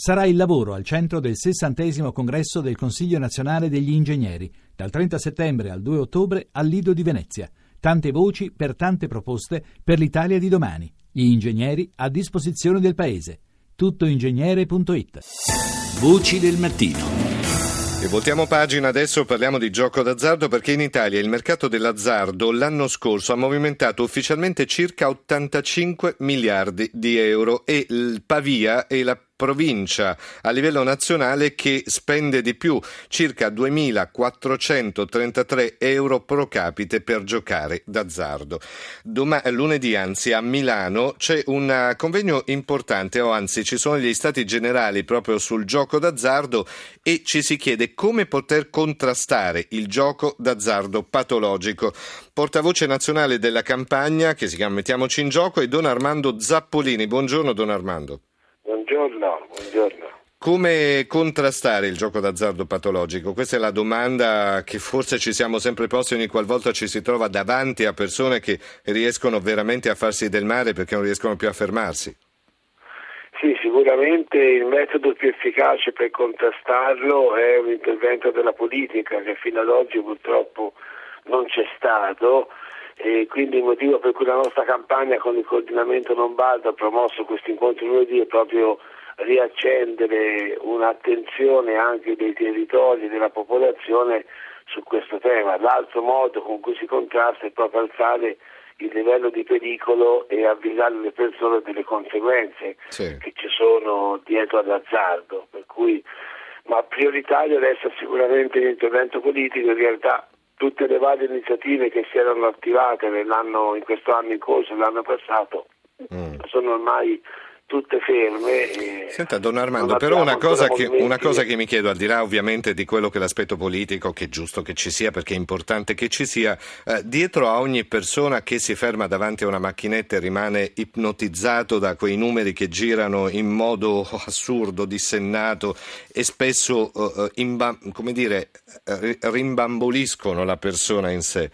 Sarà il lavoro al centro del sessantesimo congresso del Consiglio nazionale degli ingegneri, dal 30 settembre al 2 ottobre al Lido di Venezia. Tante voci per tante proposte per l'Italia di domani. Gli ingegneri a disposizione del Paese. Tuttoingegnere.it Voci del mattino. E voltiamo pagina, adesso parliamo di gioco d'azzardo perché in Italia il mercato dell'azzardo l'anno scorso ha movimentato ufficialmente circa 85 miliardi di euro e il Pavia è la provincia a livello nazionale che spende di più, circa 2.433 euro pro capite per giocare d'azzardo. Doma- lunedì, anzi, a Milano c'è un convegno importante, o anzi ci sono gli stati generali proprio sul gioco d'azzardo e ci si chiede come poter contrastare il gioco d'azzardo patologico. Portavoce nazionale della campagna, che si chiama Mettiamoci in gioco, è Don Armando Zappolini. Buongiorno Don Armando. Buongiorno, buongiorno. Come contrastare il gioco d'azzardo patologico? Questa è la domanda che forse ci siamo sempre posti ogni qualvolta ci si trova davanti a persone che riescono veramente a farsi del male perché non riescono più a fermarsi. Sì, sicuramente il metodo più efficace per contrastarlo è un intervento della politica che fino ad oggi purtroppo non c'è stato e quindi il motivo per cui la nostra campagna con il coordinamento Lombardo ha promosso questo incontro lunedì è proprio riaccendere un'attenzione anche dei territori e della popolazione su questo tema. L'altro modo con cui si contrasta è proprio alzare il livello di pericolo e avvisare le persone delle conseguenze sì. che ci sono dietro all'azzardo. Per cui, ma prioritario adesso sicuramente l'intervento politico, in realtà tutte le varie iniziative che si erano attivate in questo anno in corso, l'anno passato, mm. sono ormai tutte ferme. Senta, Don Armando, però una cosa, che, una cosa, che, mi chiedo, al di là ovviamente di quello che è l'aspetto politico, che è giusto che ci sia perché è importante che ci sia, eh, dietro a ogni persona che si ferma davanti a una macchinetta e rimane ipnotizzato da quei numeri che girano in modo assurdo, dissennato e spesso eh, eh imba- come dire, eh, rimbamboliscono la persona in sé.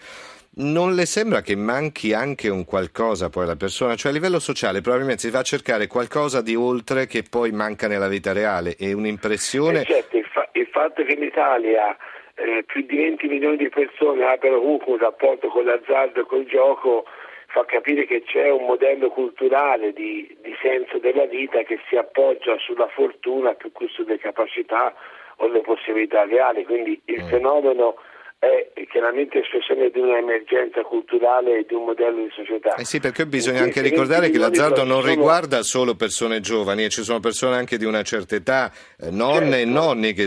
Non le sembra che manchi anche un qualcosa poi alla persona? Cioè a livello sociale probabilmente si va a cercare qualcosa di oltre che poi manca nella vita reale e un'impressione... Eh certo, il, fa- il, fatto che in Italia eh, più di 20 milioni di persone abbiano comunque un rapporto con l'azzardo e col gioco fa capire che c'è un modello culturale di, di senso della vita che si appoggia sulla fortuna più che sulle capacità o le possibilità reali. Quindi il mm. fenomeno è chiaramente espressione di un'emergenza culturale e di un modello di società. Eh sì, perché bisogna anche ricordare che l'azzardo non riguarda solo persone giovani, e ci sono persone anche di una certa età, eh, nonne certo. e nonni che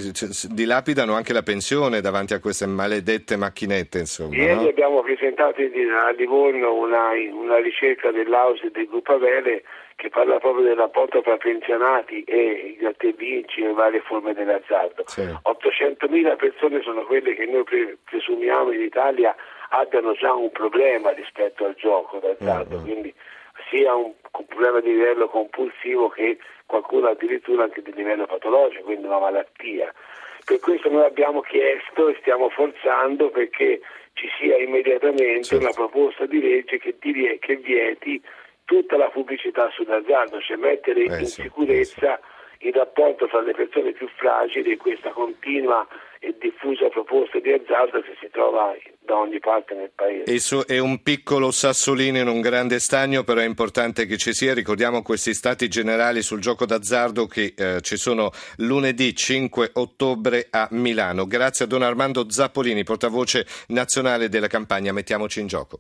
dilapidano anche la pensione davanti a queste maledette macchinette. Insomma, Ieri no? abbiamo presentato a Livorno una, una ricerca dell'Aus e del Gruppo Avele che parla proprio del rapporto tra pensionati e i gratte vinci e varie forme dell'azzardo. Sì. 800.000 persone sono quelle che noi pre- presumiamo in Italia abbiano già un problema rispetto al gioco d'azzardo, mm-hmm. quindi sia un, un problema di livello compulsivo che qualcuno addirittura anche di livello patologico, quindi una malattia. Per questo noi abbiamo chiesto e stiamo forzando perché ci sia immediatamente certo. una proposta di legge che, che vieti tutta la pubblicità sull'azzardo, cioè mettere eh, in sì, sicurezza sì. il rapporto tra le persone più fragili e questa continua e diffusa proposta di azzardo che si trova da ogni parte nel paese. È un piccolo sassolino in un grande stagno, però è importante che ci sia. Ricordiamo questi stati generali sul gioco d'azzardo che eh, ci sono lunedì 5 ottobre a Milano. Grazie a Don Armando Zappolini, portavoce nazionale della campagna Mettiamoci in gioco.